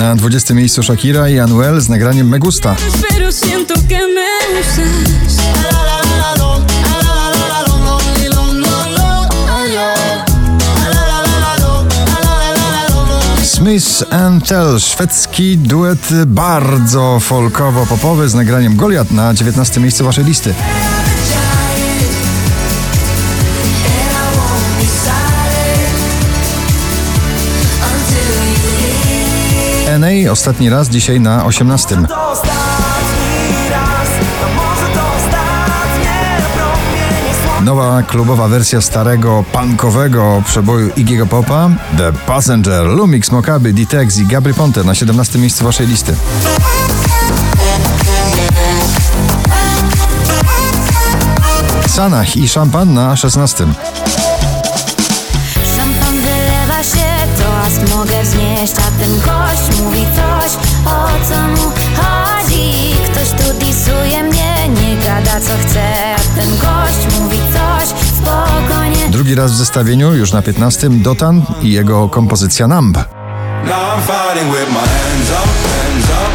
Na 20 miejscu Shakira i Anuel z nagraniem Megusta. Smith and Tell, szwedzki duet bardzo folkowo-popowy z nagraniem Goliat na 19 miejscu waszej listy. Ostatni raz dzisiaj na 18. To ostatni raz, a może to ostatnie promienie słońca. Nowa klubowa wersja starego punkowego przeboju Iggy'ego Popa The Passenger, Lumix, Mokaby, D-Tex i Gabry Ponte na 17 miejscu waszej listy. Sanach i Szampan na 16. mogę wznieść A ten gość mówi coś, o co mu chodzi Ktoś tu disuje mnie, nie gada co chce A ten gość mówi coś, spokojnie Drugi raz w zestawieniu, już na 15. Dotan i jego kompozycja Numb. Now I'm fighting with my hands up, hands up.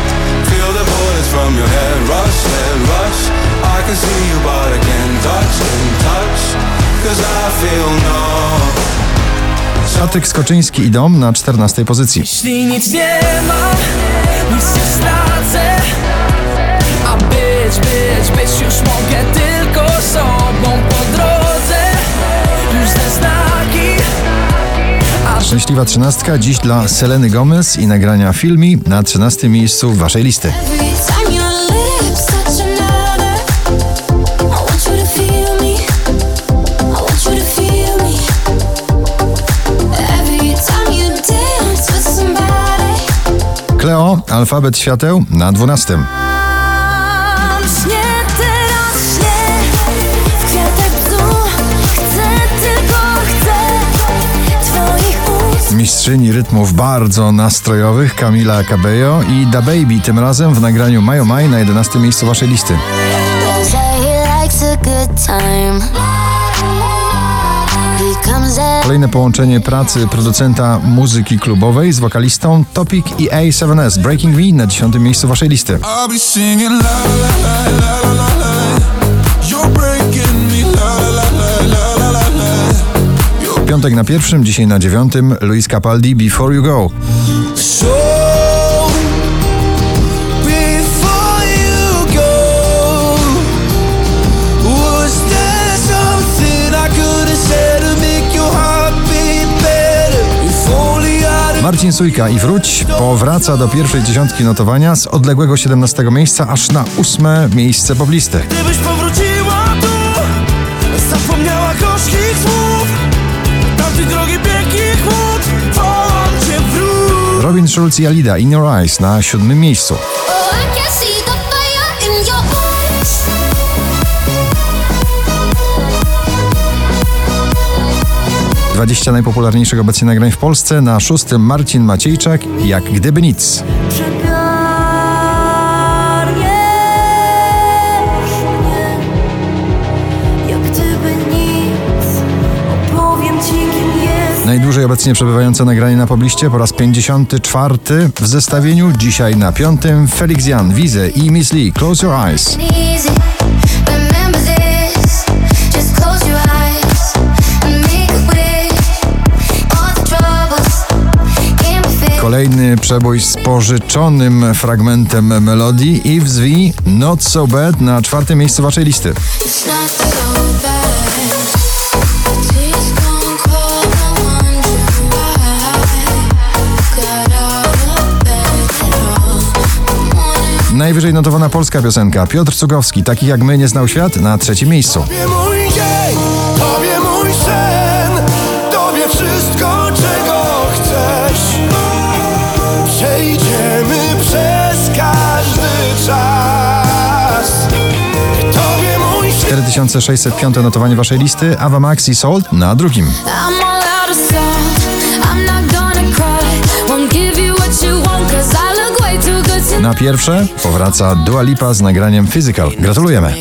Feel the bullets from your head rush, head rush. I can see you, but I can't touch, can't touch. Cause I feel numb. Patryk Skoczyński i Dom na 14 pozycji. Jeśli nic nie mam, nic nie stracę A być, być, być już mogę tylko sobą po drodze Już ze znaki A Szczęśliwa trzynastka dziś dla Seleny Gomez i nagrania filmi na 13 miejscu waszej listy. Kleo, alfabet świateł na 12. Śnie teraz śnie W kwiatek bzu Chcę, tylko chcę Twoich ust Mistrzyni rytmów bardzo nastrojowych Camila Cabello i Da Baby tym razem w nagraniu Mayo Maj na 11 miejscu waszej listy. Kolejne połączenie pracy producenta muzyki klubowej z wokalistą Topic i A7S Breaking Me na 10 miejscu waszej listy. Piątek na pierwszym, dzisiaj na dziewiątym Luis Capaldi Before You Go. Marcin Sujka i Wróć powraca do pierwszej dziesiątki notowania z odległego 17 miejsca aż na ósme miejsce poblisty. Gdybyś powróciła tu Zapomniała gorzkich słów Tamtych drogi pięknych chłód Wołam cię wróć Robin Schulz i Alida In Your Eyes na siódmym miejscu. 20 najpopularniejszych obecnie nagrań w Polsce. Na szóstym Marcin Maciejczak, jak gdyby nic. Przepiornie Jak gdyby nic Opowiem ci kim jest Najdłużej obecnie przebywające nagranie na pobliście po raz 54 w zestawieniu. Dzisiaj na piątym Felix Jan, Wize i Miss Lee. Close Your Eyes. Kolejny przebój z pożyczonym fragmentem melodii i wzwij Not So Bad na czwartym miejscu waszej listy. Najwyżej notowana polska piosenka Piotr Cugowski, takich jak my nie znał świat, na trzecim miejscu. 2605 notowanie waszej listy, Ava Max i Sold na drugim. Na pierwsze powraca Dua Lipa z nagraniem Physical. Gratulujemy!